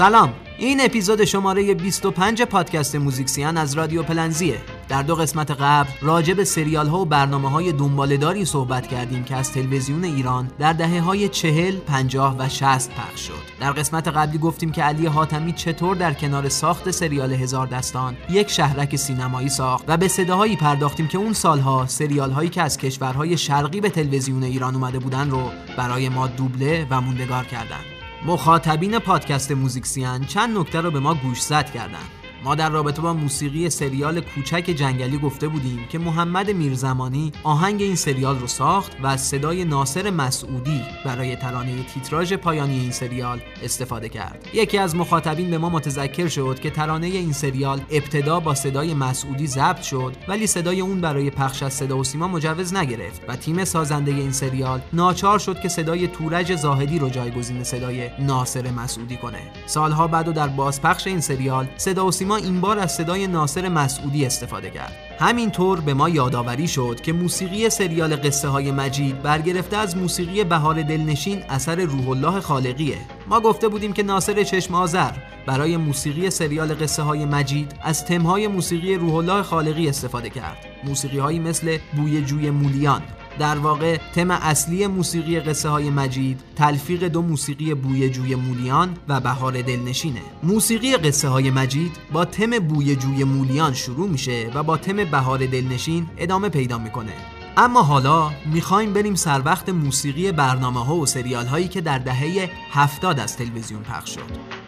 سلام. این اپیزود شماره 25 پادکست موزیکسیان از رادیو پلنزیه. در دو قسمت قبل راجع به سریال ها و برنامه های دنبالداری صحبت کردیم که از تلویزیون ایران در دهه های 40, 50 و 60 پخش شد. در قسمت قبلی گفتیم که علی حاتمی چطور در کنار ساخت سریال هزار دستان یک شهرک سینمایی ساخت و به صداهایی پرداختیم که اون سالها سریال هایی که از کشورهای شرقی به تلویزیون ایران اومده بودن رو برای ما دوبله و موندگار کردند مخاطبین پادکست موزیکسیان چند نکته رو به ما گوشزد کردند ما در رابطه با موسیقی سریال کوچک جنگلی گفته بودیم که محمد میرزمانی آهنگ این سریال رو ساخت و از صدای ناصر مسعودی برای ترانه تیتراژ پایانی این سریال استفاده کرد. یکی از مخاطبین به ما متذکر شد که ترانه این سریال ابتدا با صدای مسعودی ضبط شد ولی صدای اون برای پخش از صدا و سیما مجوز نگرفت و تیم سازنده این سریال ناچار شد که صدای تورج زاهدی رو جایگزین صدای ناصر مسعودی کنه. سالها بعد و در بازپخش این سریال صدا و سیما این بار از صدای ناصر مسعودی استفاده کرد. همینطور به ما یادآوری شد که موسیقی سریال قصه های مجید برگرفته از موسیقی بهار دلنشین اثر روح الله خالقیه. ما گفته بودیم که ناصر چشم آذر برای موسیقی سریال قصه های مجید از تمهای موسیقی روح الله خالقی استفاده کرد. موسیقی هایی مثل بوی جوی مولیان در واقع تم اصلی موسیقی قصه های مجید تلفیق دو موسیقی بوی جوی مولیان و بهار دلنشینه. موسیقی قصه های مجید با تم بوی جوی مولیان شروع میشه و با تم بهار دلنشین ادامه پیدا می‌کنه. اما حالا می‌خوایم بریم سر وقت موسیقی برنامه ها و سریال هایی که در دهه هفتاد از تلویزیون پخش شد.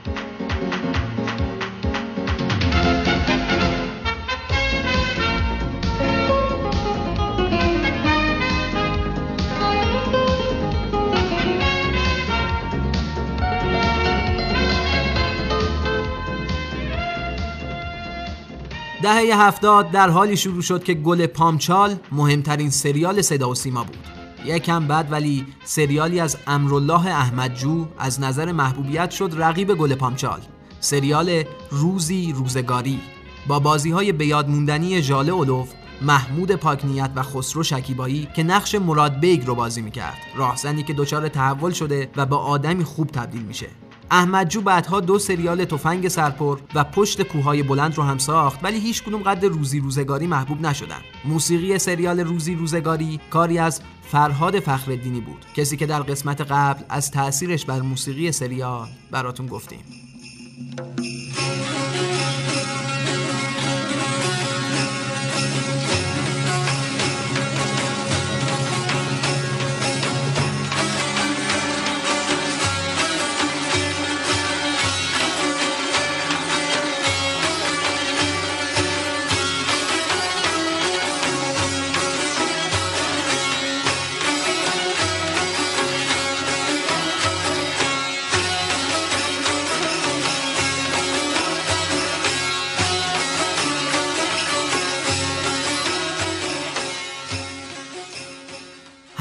دهه هفتاد در حالی شروع شد که گل پامچال مهمترین سریال صدا و سیما بود. یکم بعد ولی سریالی از امرالله احمدجو از نظر محبوبیت شد رقیب گل پامچال. سریال روزی روزگاری. با بازی های بیاد موندنی ژاله علو محمود پاک‌نیت و خسرو شکیبایی که نقش مراد بیگ رو بازی می‌کرد. راهزنی که دچار تحول شده و به آدمی خوب تبدیل میشه. احمدجو بعدها دو سریال تفنگ سرپر و پشت کوههای بلند رو هم ساخت ولی هیچ کدوم قد روزی روزگاری محبوب نشدن. موسیقی سریال روزی روزگاری کاری از فرهاد فخردینی بود. کسی که در قسمت قبل از تاثیرش بر موسیقی سریال براتون گفتیم.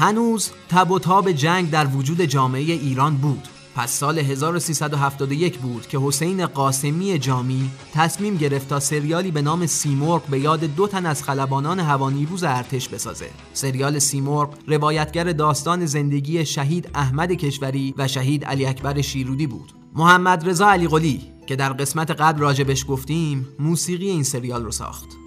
هنوز تب و تاب جنگ در وجود جامعه ایران بود پس سال 1371 بود که حسین قاسمی جامی تصمیم گرفت تا سریالی به نام سیمرغ به یاد دو تن از خلبانان هوانیروز ارتش بسازه. سریال سیمرغ روایتگر داستان زندگی شهید احمد کشوری و شهید علی اکبر شیرودی بود. محمد رضا علی قلی که در قسمت قبل راجبش گفتیم موسیقی این سریال رو ساخت.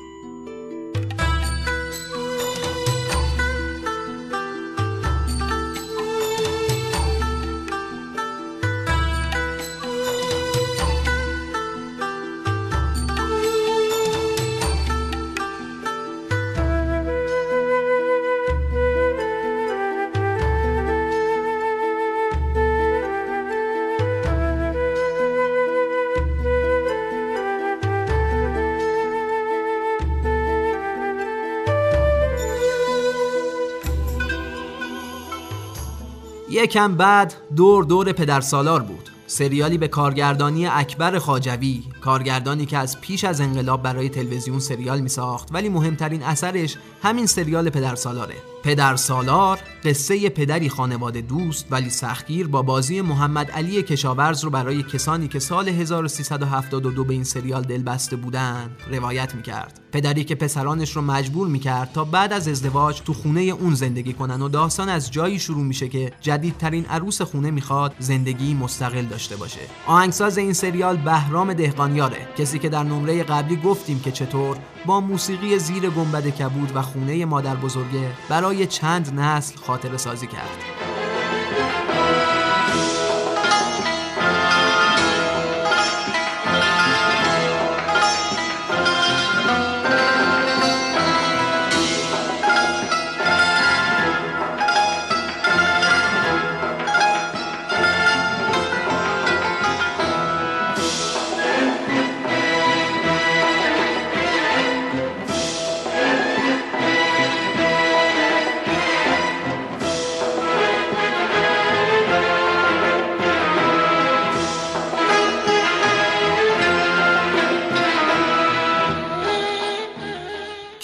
یکم بعد دور دور پدر سالار بود. سریالی به کارگردانی اکبر خاجوی کارگردانی که از پیش از انقلاب برای تلویزیون سریال می ساخت ولی مهمترین اثرش همین سریال پدر سالاره پدر سالار قصه پدری خانواده دوست ولی سختگیر با بازی محمد علی کشاورز رو برای کسانی که سال 1372 به این سریال دلبسته بودن روایت می‌کرد. پدری که پسرانش رو مجبور می‌کرد تا بعد از ازدواج تو خونه اون زندگی کنن و داستان از جایی شروع میشه که جدیدترین عروس خونه می‌خواد زندگی مستقل داشته باشه. آهنگساز این سریال بهرام دهقانیاره کسی که در نمره قبلی گفتیم که چطور با موسیقی زیر گنبد کبود و خونه مادر بزرگه برای چند نسل خاطر سازی کرد.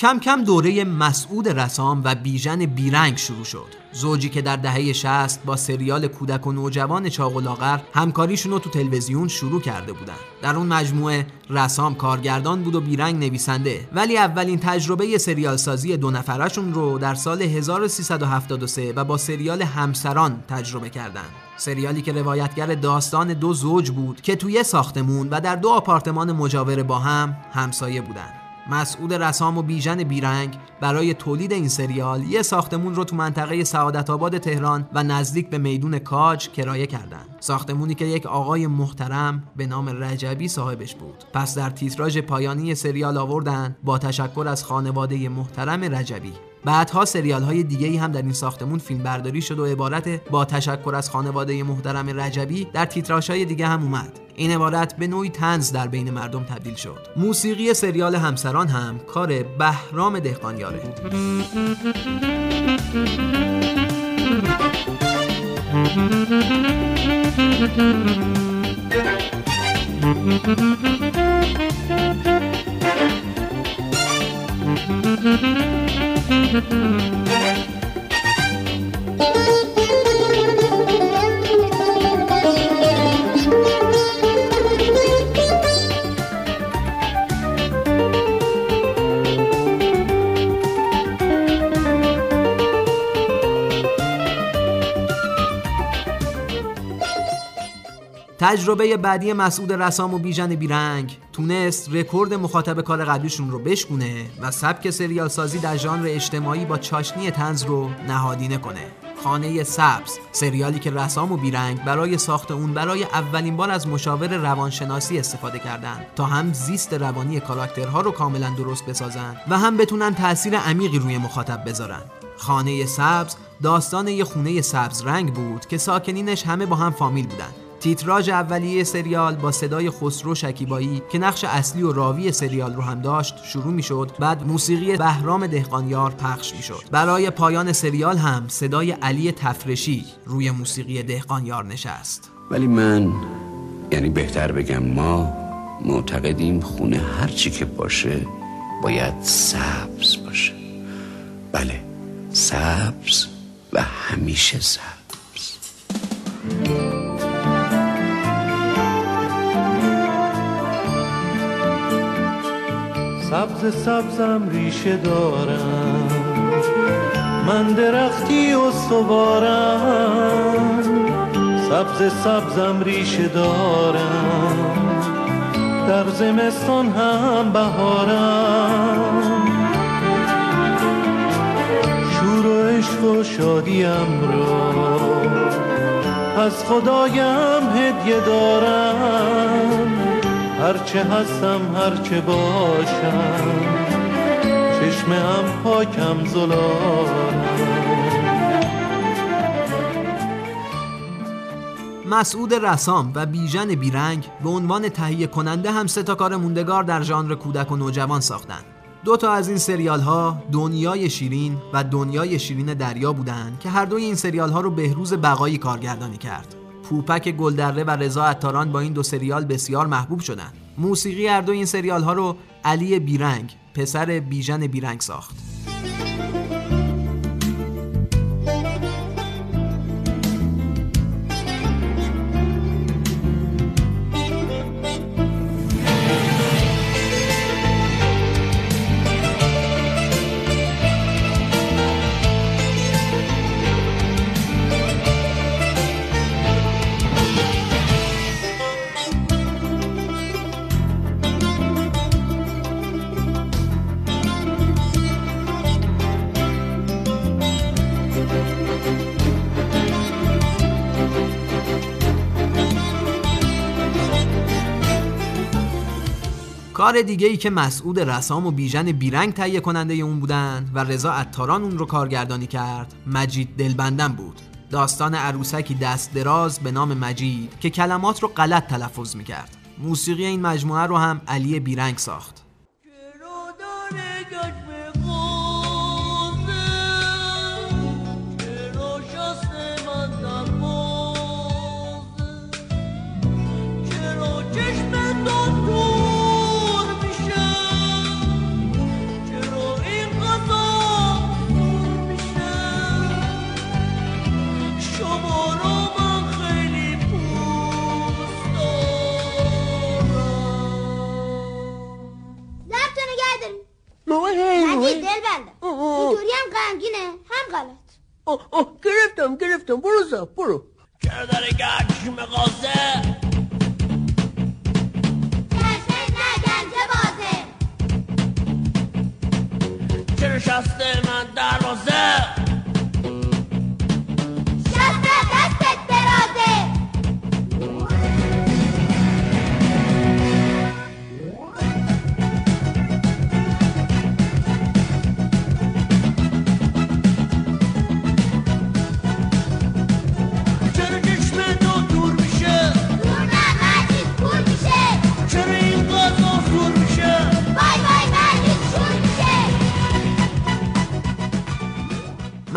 کم کم دوره مسعود رسام و بیژن بیرنگ شروع شد. زوجی که در دهه 60 با سریال کودک و نوجوان چاق و لاغر همکاریشون رو تو تلویزیون شروع کرده بودن. در اون مجموعه رسام کارگردان بود و بیرنگ نویسنده ولی اولین تجربه سریال سازی دو نفرشون رو در سال 1373 و با سریال همسران تجربه کردند سریالی که روایتگر داستان دو زوج بود که توی ساختمون و در دو آپارتمان مجاور با هم همسایه بودند مسعود رسام و بیژن بیرنگ برای تولید این سریال یه ساختمون رو تو منطقه سعادت آباد تهران و نزدیک به میدون کاج کرایه کردند. ساختمونی که یک آقای محترم به نام رجبی صاحبش بود. پس در تیتراژ پایانی سریال آوردن با تشکر از خانواده محترم رجبی. بعدها سریال های دیگه ای هم در این ساختمون فیلم برداری شد و عبارت با تشکر از خانواده محترم رجبی در تیتراش های دیگه هم اومد. این عبارت به نوعی تنز در بین مردم تبدیل شد. موسیقی سریال همسران هم کار بهرام دهقانیاره. Thank you. تجربه بعدی مسعود رسام و بیژن بیرنگ تونست رکورد مخاطب کار قبلیشون رو بشکونه و سبک سریال سازی در ژانر اجتماعی با چاشنی تنز رو نهادینه کنه. خانه سبز سریالی که رسام و بیرنگ برای ساخت اون برای اولین بار از مشاور روانشناسی استفاده کردند تا هم زیست روانی کاراکترها رو کاملا درست بسازن و هم بتونن تاثیر عمیقی روی مخاطب بذارن. خانه سبز داستان یه خونه سبز رنگ بود که ساکنینش همه با هم فامیل بودن. تیتراژ اولیه سریال با صدای خسرو شکیبایی که نقش اصلی و راوی سریال رو هم داشت شروع می شد بعد موسیقی بهرام دهقانیار پخش می شد برای پایان سریال هم صدای علی تفرشی روی موسیقی دهقانیار نشست. ولی من یعنی بهتر بگم ما معتقدیم خونه هرچی که باشه باید سبز باشه. بله سبز و همیشه سبز. سبز سبزم ریشه دارم. من درختی و سوارم. سبز سبزم ریشه دارم. در زمستان هم بهارم. شور و عشق و شادیم را از خدایم هدیه دارم. هرچه هستم هرچه باشم چشم هم پاکم زلارم مسعود رسام و بیژن بیرنگ به عنوان تهیه کننده هم سه تا کار موندگار در ژانر کودک و نوجوان ساختند. دو تا از این سریال ها دنیای شیرین و دنیای شیرین دریا بودند که هر دوی این سریال ها رو بهروز بقایی کارگردانی کرد. پوپک گلدره و رضا عطاران با این دو سریال بسیار محبوب شدند. موسیقی هر دو این سریال ها رو علی بیرنگ پسر بیژن بیرنگ ساخت کار دیگه ای که مسعود رسام و بیژن بیرنگ تهیه کننده اون بودن و رضا عطاران اون رو کارگردانی کرد مجید دلبندن بود. داستان عروسکی دست دراز به نام مجید که کلمات رو غلط تلفظ می‌کرد. موسیقی این مجموعه رو هم علی بیرنگ ساخت. 不如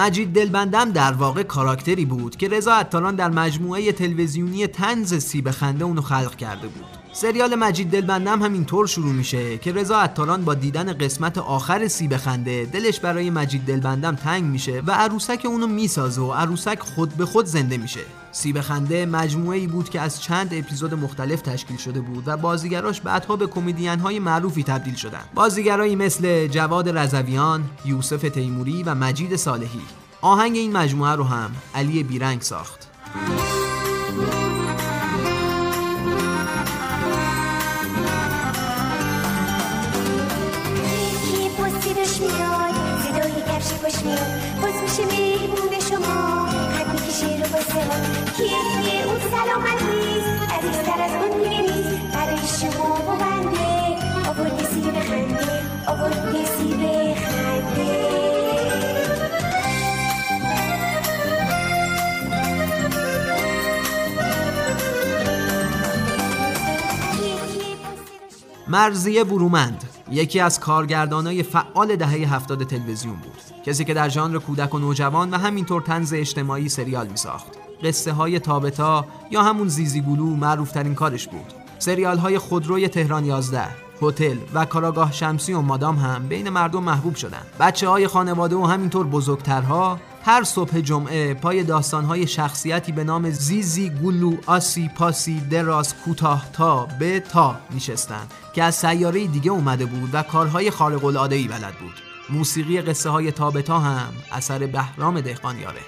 مجید دلبندم در واقع کاراکتری بود که رضا عطاران در مجموعه تلویزیونی تنز سیب خنده اونو خلق کرده بود. سریال مجید دلبندم هم طور شروع میشه که رضا عطاران با دیدن قسمت آخر سیب خنده دلش برای مجید دلبندم تنگ میشه و عروسک اونو می‌سازه و عروسک خود به خود زنده میشه سیب خنده مجموعه ای بود که از چند اپیزود مختلف تشکیل شده بود و بازیگراش بعدها به کمدین های معروفی تبدیل شدند. بازیگرایی مثل جواد رضویان، یوسف تیموری و مجید صالحی. آهنگ این مجموعه رو هم علی بیرنگ ساخت. مرزیه برومند یکی از کارگردانای فعال دهه هفتاد تلویزیون بود. کسی که در ژانر کودک و نوجوان و همینطور تنز اجتماعی سریال می ساخت قصه های تابتا یا همون زیزی گلو معروف ترین کارش بود. سریال های خودروی تهران 11 هتل و کاراگاه شمسی و مادام هم بین مردم محبوب شدند. بچه های خانواده و همینطور بزرگترها هر صبح جمعه پای داستانهای شخصیتی به نام زیزی گلو آسی پاسی دراز کوتاه تا به تا میشستند که از سیاره دیگه اومده بود و کارهای خارق العاده ای بلد بود موسیقی قصه های تابتا هم اثر بهرام دهقانیاره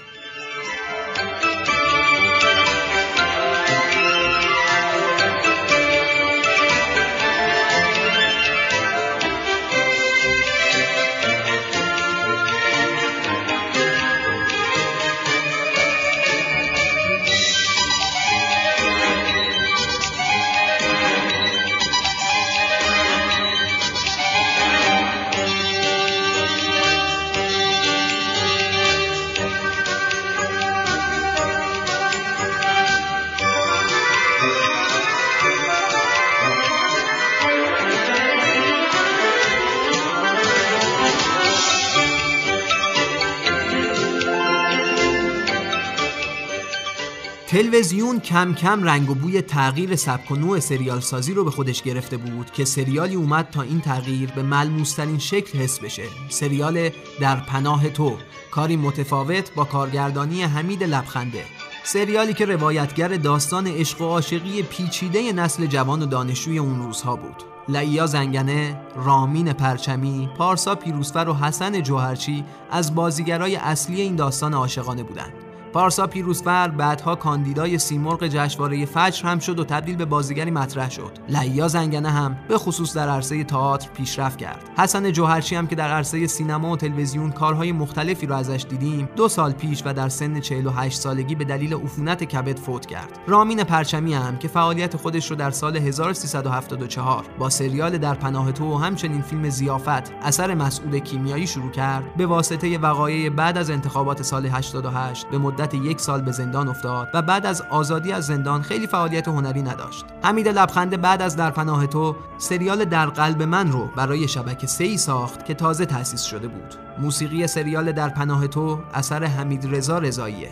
تلویزیون کم کم رنگ و بوی تغییر سبک و نوع سریال سازی رو به خودش گرفته بود که سریالی اومد تا این تغییر به ملموسترین شکل حس بشه. سریال در پناه تو. کاری متفاوت با کارگردانی حمید لبخنده. سریالی که روایتگر داستان عشق و عاشقی پیچیده نسل جوان و دانشجوی اون روزها بود. لعیا زنگنه، رامین پرچمی، پارسا پیروزفر و حسن جوهرچی از بازیگرای اصلی این داستان عاشقانه بودند. پارسا پیروزفر بعدها کاندیدای سیمرغ جشنواره فجر هم شد و تبدیل به بازیگری مطرح شد. لیا زنگنه هم به خصوص در عرصه تئاتر پیشرفت کرد. حسن جوهرچی هم که در عرصه سینما و تلویزیون کارهای مختلفی رو ازش دیدیم، دو سال پیش و در سن 48 سالگی به دلیل عفونت کبد فوت کرد. رامین پرچمی هم که فعالیت خودش رو در سال 1374 با سریال در پناه تو و همچنین فیلم زیافت اثر مسعود کیمیایی شروع کرد، به واسطه وقایع بعد از انتخابات سال 88 به مدت یک سال به زندان افتاد و بعد از آزادی از زندان خیلی فعالیت هنری نداشت. حمید لبخنده بعد از در پناه تو سریال در قلب من رو برای شبکه سی ساخت که تازه تأسیس شده بود. موسیقی سریال در پناه تو اثر حمید رضا رضاییه.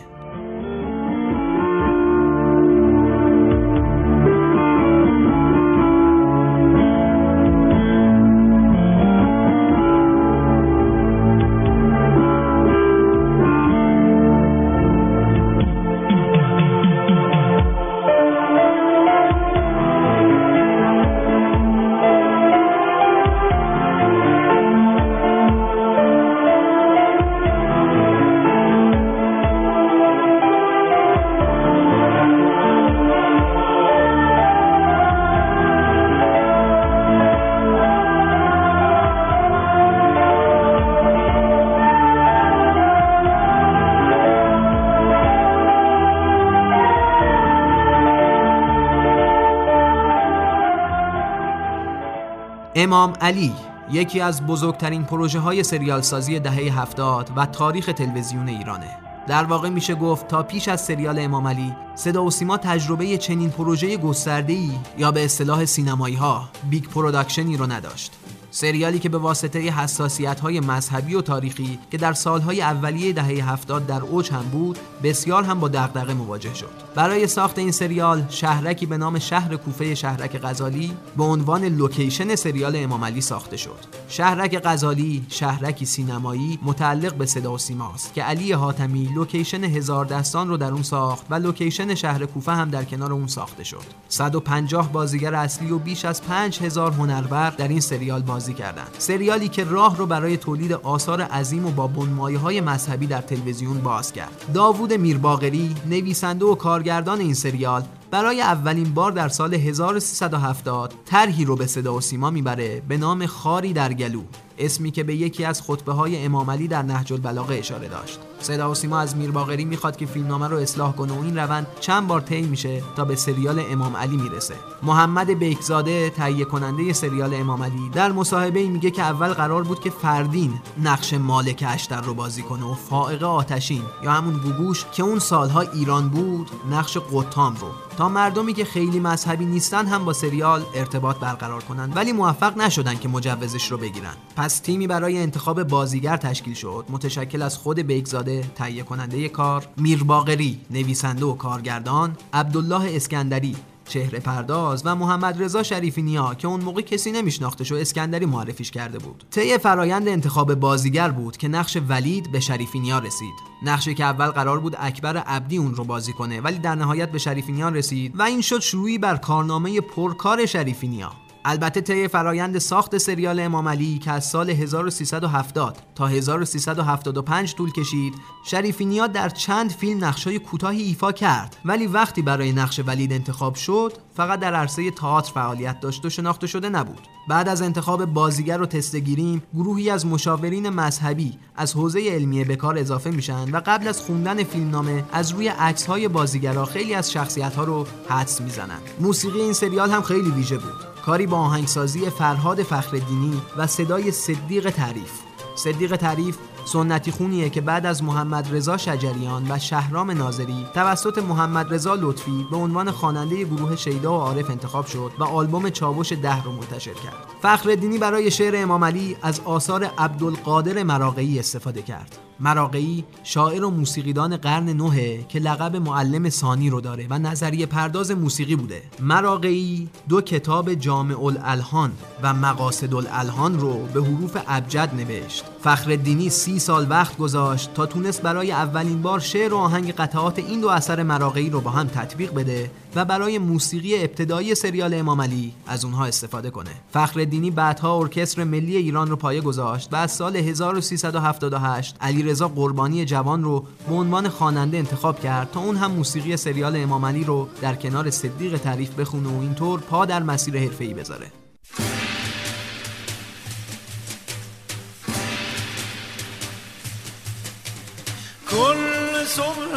امام علی یکی از بزرگترین پروژه های سریال سازی دهه هفتاد و تاریخ تلویزیون ایرانه. در واقع میشه گفت تا پیش از سریال امام علی صدا و سیما تجربه چنین پروژه گسترده‌ای یا به اصطلاح سینمایی ها big production ی رو نداشت. سریالی که به واسطه حساسیت های مذهبی و تاریخی که در سالهای اولیه دهه هفتاد در اوج هم بود بسیار هم با دغدغه مواجه شد. برای ساخت این سریال شهرکی به نام شهر کوفه شهرک غزالی به عنوان لوکیشن سریال امام علی ساخته شد. شهرک غزالی شهرکی سینمایی متعلق به صدا و سیماست که علی حاتمی لوکیشن هزار دستان رو در اون ساخت و لوکیشن شهر کوفه هم در کنار اون ساخته شد. 150 بازیگر اصلی و بیش از 5000 هنرور در این سریال بازی کردند. سریالی که راه رو برای تولید آثار عظیم و با بنمایه های مذهبی در تلویزیون باز کرد. داوود میرباغری نویسنده و کارگردان این سریال برای اولین بار در سال 1370 طرحی رو به صدا و سیما می‌بره به نام خاری در گلو اسمی که به یکی از خطبه های امام علی در نهج البلاغه اشاره داشت. صدا و سیما از میرباغری می‌خواد که فیلمنامه رو اصلاح کنه و این روند چند بار طی میشه تا به سریال امام علی می‌رسه. محمد بیکزاده تهیه کننده سریال امام علی در مصاحبه میگه که اول قرار بود که فردین نقش مالک اشتر رو بازی کنه و فائق آتشین یا همون گوگوش که اون سالها ایران بود نقش قطام رو. تا مردمی که خیلی مذهبی نیستن هم با سریال ارتباط برقرار کنند ولی موفق نشدن که مجوزش رو بگیرن. پس تیمی برای انتخاب بازیگر تشکیل شد. متشکل از خود بیکزاده تهیه کننده کار میرباقری نویسنده و کارگردان عبدالله اسکندری چهره پرداز و محمد رضا شریفی نیا که اون موقع کسی نمیشناختش و اسکندری معرفیش کرده بود. طی فرایند انتخاب بازیگر بود که نقش ولید به شریفی نیا رسید. نقشی که اول قرار بود اکبر عبدی اون رو بازی کنه ولی در نهایت به شریفی نیا رسید و این شد شروعی بر کارنامه پرکار شریفی نیا. البته طی فرایند ساخت سریال امام علی که از سال 1370 تا 1375 طول کشید شریفی نیا در چند فیلم نقشای کوتاهی ایفا کرد. ولی وقتی برای نقش ولید انتخاب شد فقط در عرصه تئاتر فعالیت داشت و شناخته شده نبود. بعد از انتخاب بازیگر و تستگیریم گروهی از مشاورین مذهبی از حوزه علمیه به کار اضافه میشن و قبل از خوندن فیلمنامه از روی عکس های بازیگرا خیلی از شخصیت ها رو حدس می‌زنن. موسیقی این سریال هم خیلی ویژه بود. کاری با آهنگسازی فرهاد فخردینی و صدای صدیق تعریف. صدیق تعریف سنتی خونیه که بعد از محمد رضا شجریان و شهرام ناظری توسط محمد رضا لطفی به عنوان خواننده گروه شیدا و عارف انتخاب شد و آلبوم چاوش ده رو منتشر کرد. فخردینی برای شعر امام علی از آثار عبدالقادر مراقعی استفاده کرد. مراقعی شاعر و موسیقیدان قرن نوه که لقب معلم ثانی رو داره و نظریه پرداز موسیقی بوده. مراقعی دو کتاب جامع الالحان و مقاصد الالحان رو به حروف ابجد نوشت. فخر سی سال وقت گذاشت تا تونست برای اولین بار شعر و آهنگ قطعات این دو اثر مراقعی رو با هم تطبیق بده و برای موسیقی ابتدایی سریال امام علی از اونها استفاده کنه. فخر بعدها ارکستر ملی ایران رو پایه گذاشت و از سال 1378 علیرضا قربانی جوان رو به عنوان خواننده انتخاب کرد تا اون هم موسیقی سریال امام علی رو در کنار صدیق تعریف بخونه و اینطور پا در مسیر حرفه‌ای بذاره.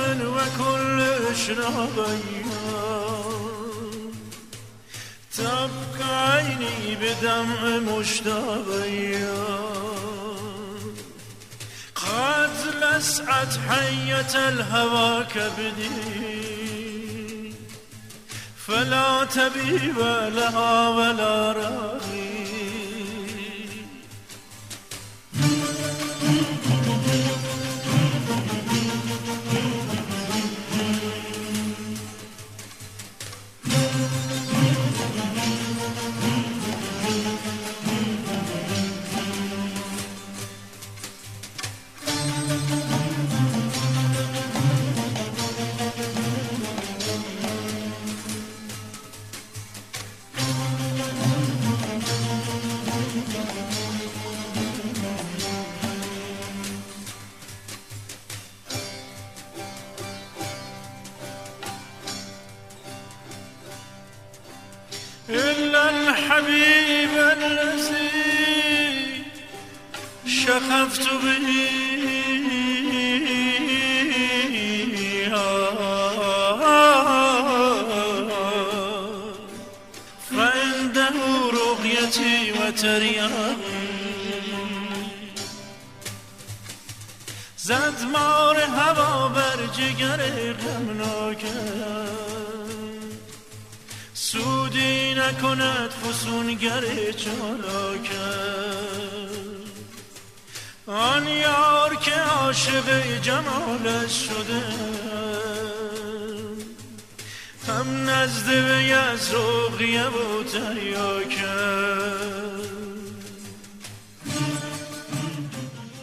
صبح وكل تبقى عيني بدمع مشتاقية قد لسعت حية الهوى كبدي فلا تبيب لها ولا راغي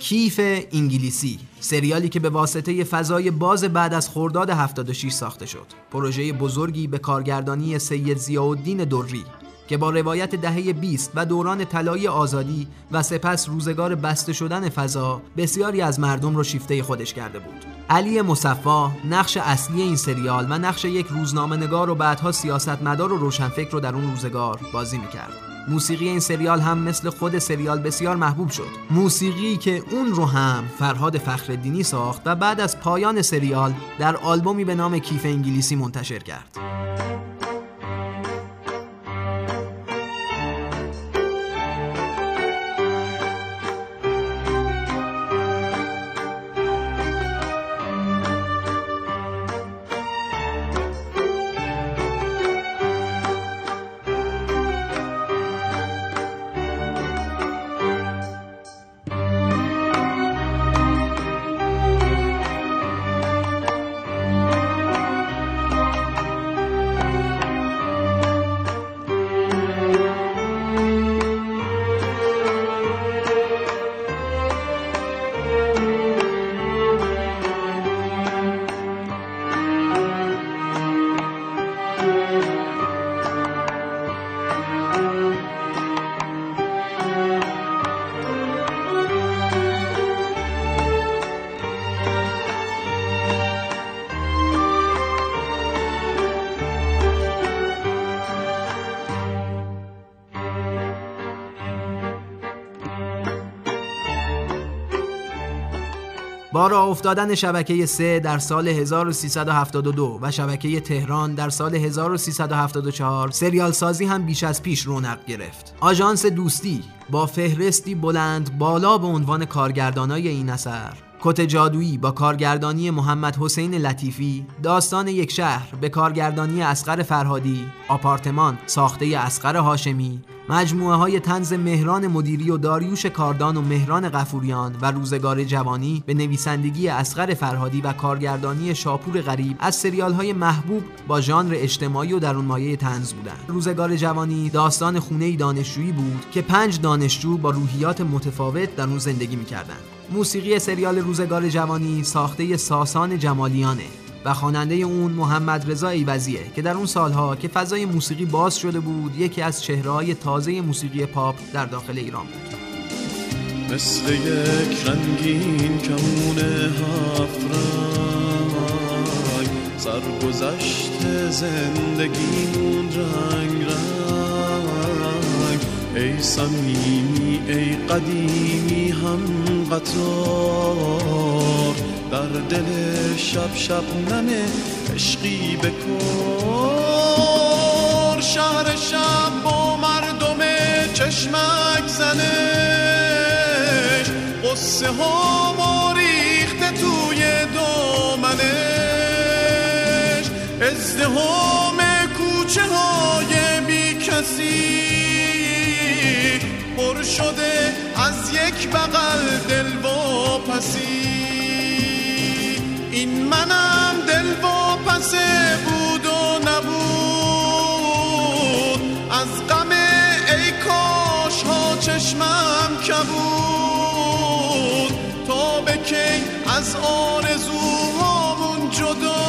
کیف انگلیسی سریالی که به واسطه فضای باز بعد از خرداد 76 ساخته شد پروژه بزرگی به کارگردانی سید زیاءالدین دوری که با روایت دهه 20 و دوران طلایی آزادی و سپس روزگار بسته شدن فضا بسیاری از مردم رو شیفته خودش کرده بود. علی مصفا نقش اصلی این سریال و نقش یک روزنامه نگار و بعدها سیاستمدار و روشنفکر رو در اون روزگار بازی می‌کرد. موسیقی این سریال هم مثل خود سریال بسیار محبوب شد. موسیقی که اون رو هم فرهاد فخردینی ساخت و بعد از پایان سریال در آلبومی به نام کیف انگلیسی منتشر کرد. افتادن شبکه 3 در سال 1372 و شبکه تهران در سال 1374 سریال سازی هم بیش از پیش رونق گرفت. آژانس دوستی با فهرستی بلند بالا به عنوان کارگردانای این اثر کت جادویی با کارگردانی محمد حسین لطیفی داستان یک شهر به کارگردانی اسقر فرهادی آپارتمان ساخته اسقر هاشمی مجموعه های تنز مهران مدیری و داریوش کاردان و مهران قفوریان و روزگار جوانی به نویسندگی اسقر فرهادی و کارگردانی شاپور غریب از سریال های محبوب با ژانر اجتماعی و درون مایه تنز بودند. روزگار جوانی داستان خونه دانشجویی بود که پنج دانشجو با روحیات متفاوت در اون زندگی می‌کردند. موسیقی سریال روزگار جوانی ساخته ساسان جمالیانه و خواننده اون محمد رضا ایوزیه که در اون سالها که فضای موسیقی باز شده بود یکی از چهرههای تازه موسیقی پاپ در داخل ایران بود. مثل یک رنگین کمون هفت رنگ سرگذشت زندگیمون رنگ رنگ. ای صمیمی ای قدیمی هم قطار در دل شب شب نمه عشقی بکن شهر شب با مردم چشمک زنش قصه ها ریخته توی دامنش. ازدهام کوچه های بی کسی. پر شده از یک بغل دل پسی این منم دل پسه بود و نبود. از غم ای کاش ها چشمم کبود. تا به کی از آرزوهامون جدا.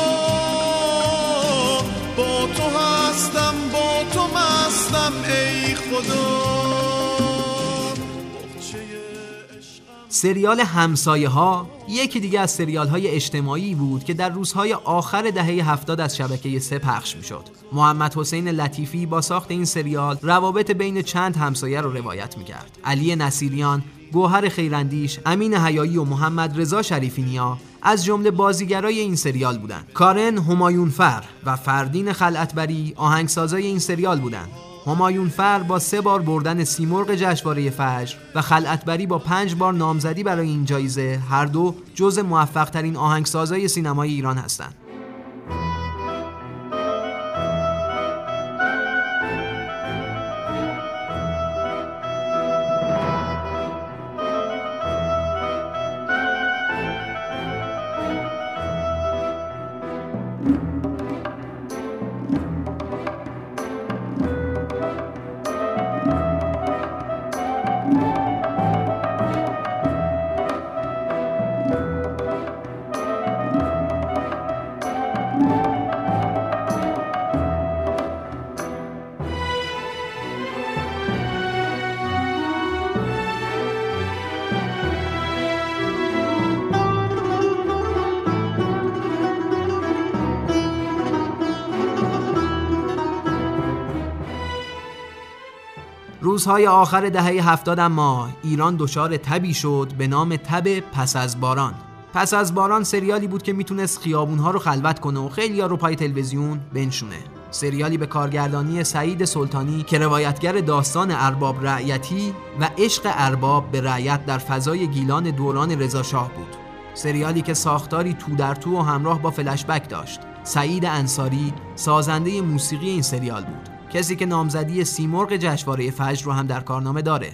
با تو هستم با تو مستم ای خدا. سریال همسایه ها یکی دیگه از سریال های اجتماعی بود که در روزهای آخر دهه هفتاد از شبکه سه پخش می شد. محمد حسین لطیفی با ساخت این سریال روابط بین چند همسایه رو روایت می کرد. علی نصیریان، گوهر خیراندیش، امین حیایی و محمد رضا شریفینیا از جمله بازیگرای این سریال بودند. کارن همایونفر و فردین خلعتبری آهنگسازای این سریال بودند. همایون فر با سه بار بردن سیمرغ جشنواره فجر و خلعتبری با پنج بار نامزدی برای این جایزه هر دو جز موفق ترین آهنگسازای سینمای ایران هستند. روزهای آخر دهه هفتاد اما ایران دچار تبی شد به نام تب پس از باران. پس از باران سریالی بود که می‌تونست خیابونها رو خلوت کنه و خیلی رو پای تلویزیون بنشونه. سریالی به کارگردانی سعید سلطانی که روایتگر داستان ارباب رعیتی و عشق ارباب به رعیت در فضای گیلان دوران رضاشاه بود. سریالی که ساختاری تو در تو و همراه با فلشبک داشت. سعید انصاری سازنده موسیقی این سریال بود. کسی که نامزدی سیمرغ جشنواره فجر رو هم در کارنامه داره.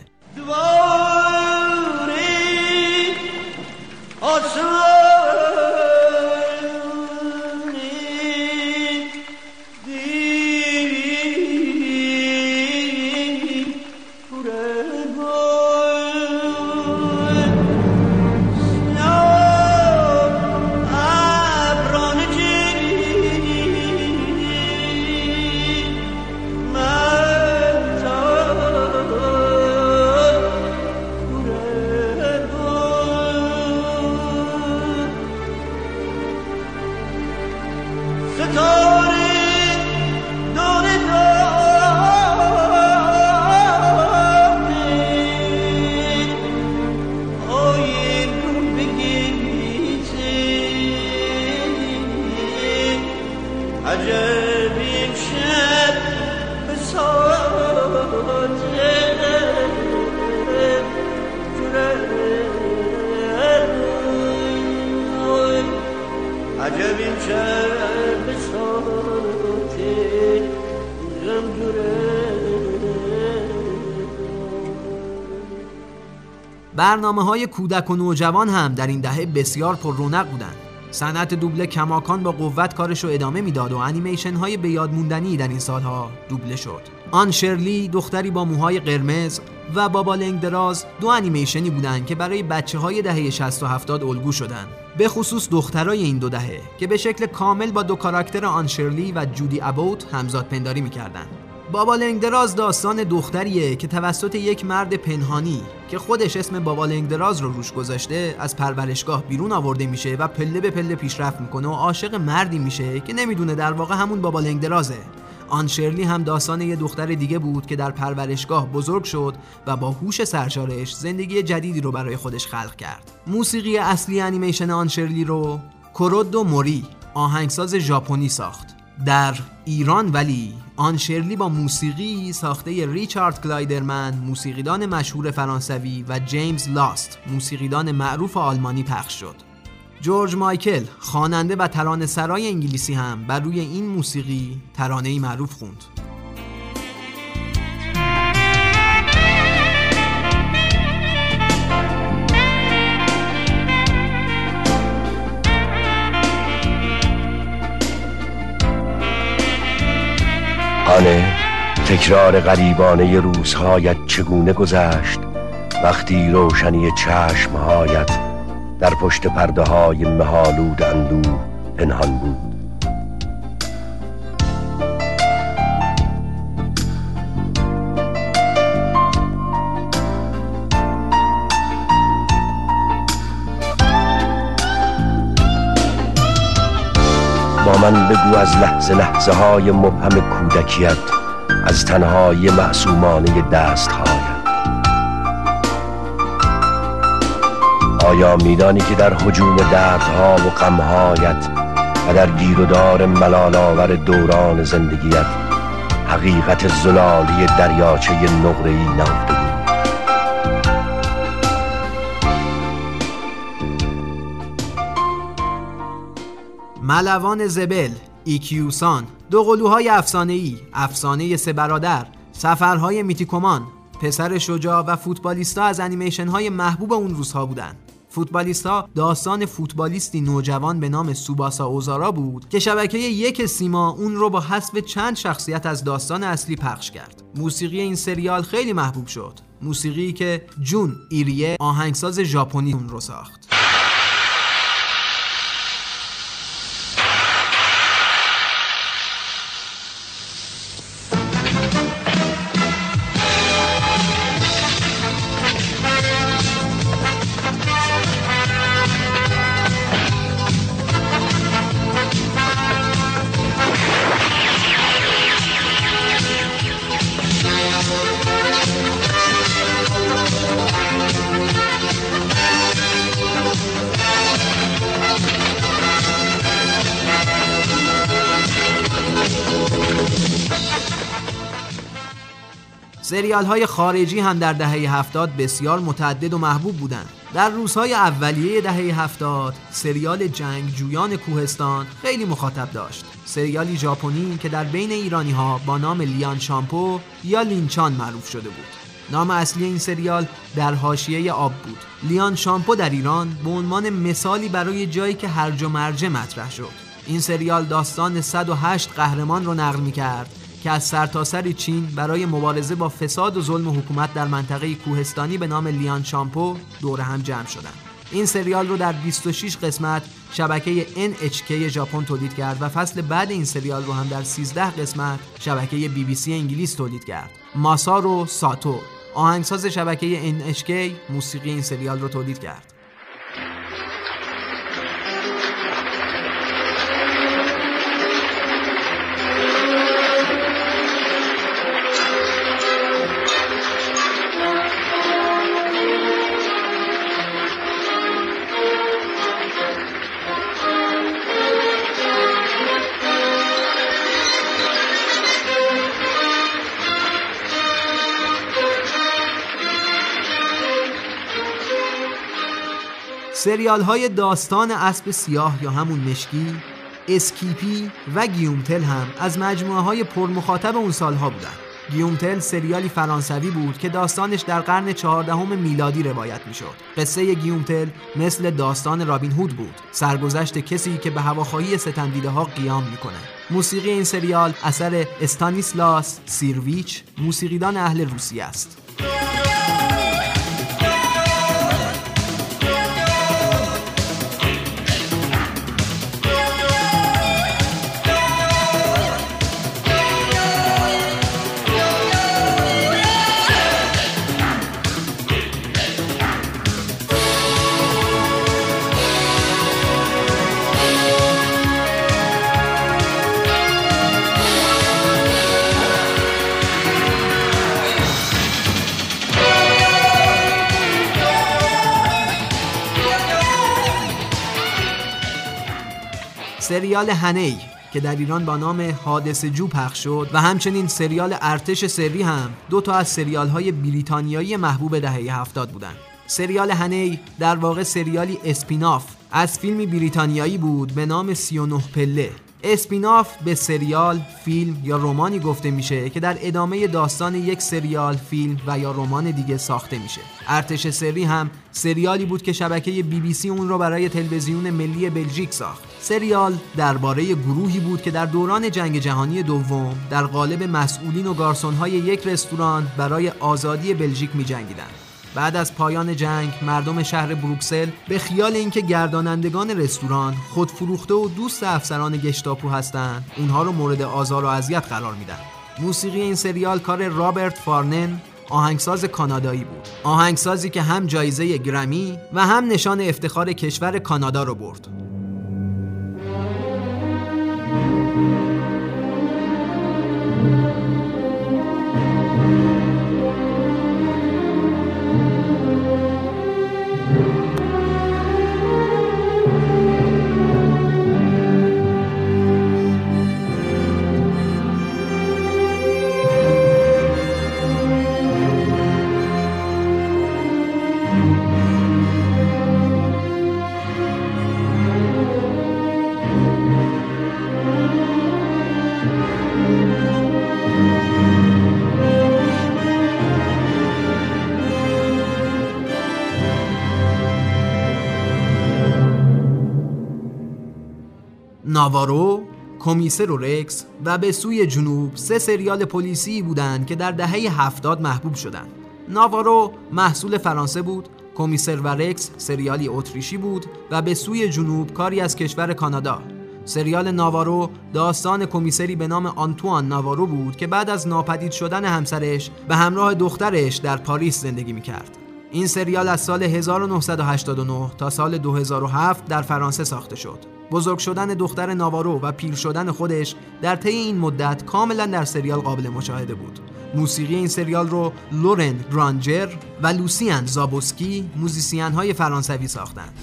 برنامه های کودک و نوجوان هم در این دهه بسیار پر رونق بودند. صنعت دوبله کماکان با قوت کارش رو ادامه می‌داد و انیمیشن های به یاد موندنی در این سالها دوبله شد. آن شرلی دختری با موهای قرمز و بابا لنگ دراز دو انیمیشنی بودند که برای بچه های دهه 60 و 70 الگو شدند. به خصوص دخترای این دو دهه که به شکل کامل با دو کاراکتر آن شرلی و جودی ابوت همزاد پنداری می‌کردند. بابا لنگدراز داستان دختریه که توسط یک مرد پنهانی که خودش اسم بابا لنگدراز رو روش گذاشته از پرورشگاه بیرون آورده میشه و پله به پله پیشرفت می‌کنه و عاشق مردی میشه که نمی‌دونه در واقع همون بابا لنگدرازه آن شرلی هم داستان یه دختر دیگه بود که در پرورشگاه بزرگ شد و با هوش سرشارش زندگی جدیدی رو برای خودش خلق کرد. موسیقی اصلی انیمیشن آن شرلی رو کورودو موری آهنگساز ژاپنی ساخت. در ایران ولی آن شرلی با موسیقی ساخته ریچارد گلایدرمن موسیقیدان مشهور فرانسوی و جیمز لاست موسیقیدان معروف آلمانی پخش شد. جورج مایکل خواننده و ترانه سرای انگلیسی هم بر روی این موسیقی ترانه معروف خوند. آنه تکرار غریبانه روزهایت چگونه گذشت وقتی روشنی چشمهایت در پشت پرده های مهالود اندو پنهان بود. بگو از لحظه لحظه های مبهم کودکیت از تنهای معصومانه دستهایت. آیا میدانی که در حجوم دردها و غمهایت و در گیر و دار ملالآور دوران زندگیت حقیقت زلالی دریاچه نقره‌ای نهفته بود؟ ملوان زبل ایکیوسان دو قلوهای افسانه ای افسانه سه برادر سفرهای میتیکومان پسر شجاع و فوتبالیستا از انیمیشن های محبوب اون روزها بودند فوتبالیستا داستان فوتبالیستی نوجوان به نام سوباسا اوزارا بود که شبکه یک سیما اون رو با حذف چند شخصیت از داستان اصلی پخش کرد. موسیقی این سریال خیلی محبوب شد. موسیقی که جون ایریه آهنگساز ژاپنی اون رو ساخت. سریال های خارجی هم در دهه هفتاد بسیار متعدد و محبوب بودند. در روزهای اولیه دهه هفتاد سریال جنگجویان کوهستان خیلی مخاطب داشت. سریالی ژاپنی که در بین ایرانی ها با نام لیان شامپو یا لینچان معروف شده بود. نام اصلی این سریال در حاشیه آب بود. لیان شامپو در ایران به عنوان مثالی برای جایی که هرج و مرجه مطرح شد. این سریال داستان 108 قهرمان رو نقل می کرد که از سرتاسر سر چین برای مبارزه با فساد و ظلم حکومت در منطقه کوهستانی به نام لیان شامپو دور هم جمع شدند. این سریال رو در 26 قسمت شبکه NHK ژاپن تولید کرد و فصل بعد این سریال رو هم در 13 قسمت شبکه سی انگلیس تولید کرد. ماسارو ساتو آهنگساز شبکه NHK موسیقی این سریال رو تولید کرد. سریال های داستان اسب سیاه یا همون مشکی اسکیپی و گیوم تل هم از مجموعه های پرمخاطب اون سالها بودن گیوم تل سریالی فرانسوی بود که داستانش در قرن چهاردهم میلادی روایت می‌شد. قصه گیوم تل مثل داستان رابین هود بود. سرگذشت کسی که به هواخواهی ستمدیده ها قیام می‌کنه. موسیقی این سریال اثر استانیسلاس سیرویچ موسیقیدان اهل روسیه است. سریال هنی که در ایران با نام حادث جو پخش شد و همچنین سریال ارتش سری هم دو تا از سریال های بریتانیایی محبوب دهه هفتاد بودند. سریال هنی در واقع سریالی اسپیناف از فیلمی بریتانیایی بود به نام 39 پله اسپیناف به سریال، فیلم یا رومانی گفته میشه که در ادامه داستان یک سریال، فیلم و یا رمان دیگه ساخته میشه. ارتش سری هم سریالی بود که شبکه بی بی سی اون رو برای تلویزیون ملی بلژیک ساخت. سریال درباره گروهی بود که در دوران جنگ جهانی دوم در قالب مسئولین و گارسونهای یک رستوران برای آزادی بلژیک می بعد از پایان جنگ مردم شهر بروکسل به خیال اینکه گردانندگان رستوران خودفروخته و دوست افسران گشتاپو هستند اونها رو مورد آزار و اذیت قرار میدن. موسیقی این سریال کار رابرت فارنن آهنگساز کانادایی بود. آهنگسازی که هم جایزه گرمی و هم نشان افتخار کشور کانادا رو برد. ناوارو، کمیسر و رکس و به سوی جنوب سه سریال پلیسی بودند که در دهه هفتاد محبوب شدند. ناوارو محصول فرانسه بود، کمیسر و رکس سریالی اتریشی بود و به سوی جنوب کاری از کشور کانادا. سریال ناوارو داستان کمیسری به نام آنتوان ناوارو بود که بعد از ناپدید شدن همسرش به همراه دخترش در پاریس زندگی می‌کرد. این سریال از سال 1989 تا سال 2007 در فرانسه ساخته شد. بزرگ شدن دختر ناوارو و پیر شدن خودش در طی این مدت کاملا در سریال قابل مشاهده بود. موسیقی این سریال رو لورن گرانجر و لوسیان زابوسکی موزیسین های فرانسوی ساختند.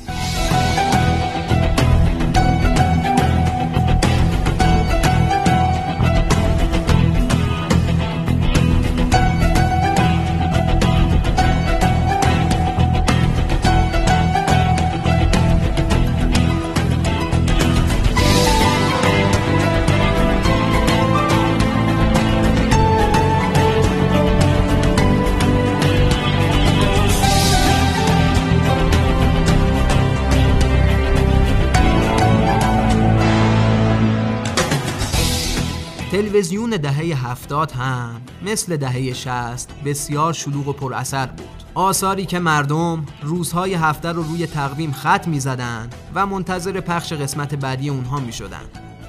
تلویزیون دهه هفتاد هم مثل دهه شست بسیار شلوغ و پر اثر بود آثاری که مردم روزهای هفته رو روی تقویم خط می زدن و منتظر پخش قسمت بعدی اونها می شدن.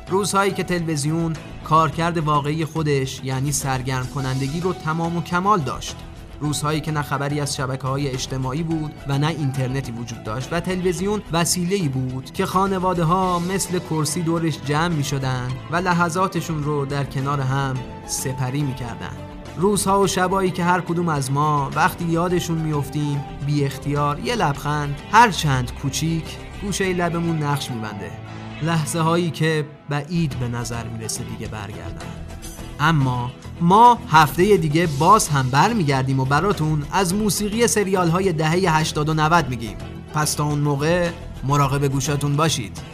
روزهایی که تلویزیون کارکرد واقعی خودش یعنی سرگرم کنندگی رو تمام و کمال داشت روزهایی که نه خبری از شبکه های اجتماعی بود و نه اینترنتی وجود داشت و تلویزیون وسیله بود که خانواده ها مثل کرسی دورش جمع می شدن و لحظاتشون رو در کنار هم سپری می کردن. روزها و شبایی که هر کدوم از ما وقتی یادشون میافتیم بی اختیار یه لبخند هر چند کوچیک گوشه لبمون نقش میبنده لحظه هایی که بعید به نظر می‌رسه دیگه برگردن اما ما هفته دیگه باز هم برمیگردیم و براتون از موسیقی سریال های دهه 80 و 90 میگیم. پس تا اون موقع مراقب گوشاتون باشید.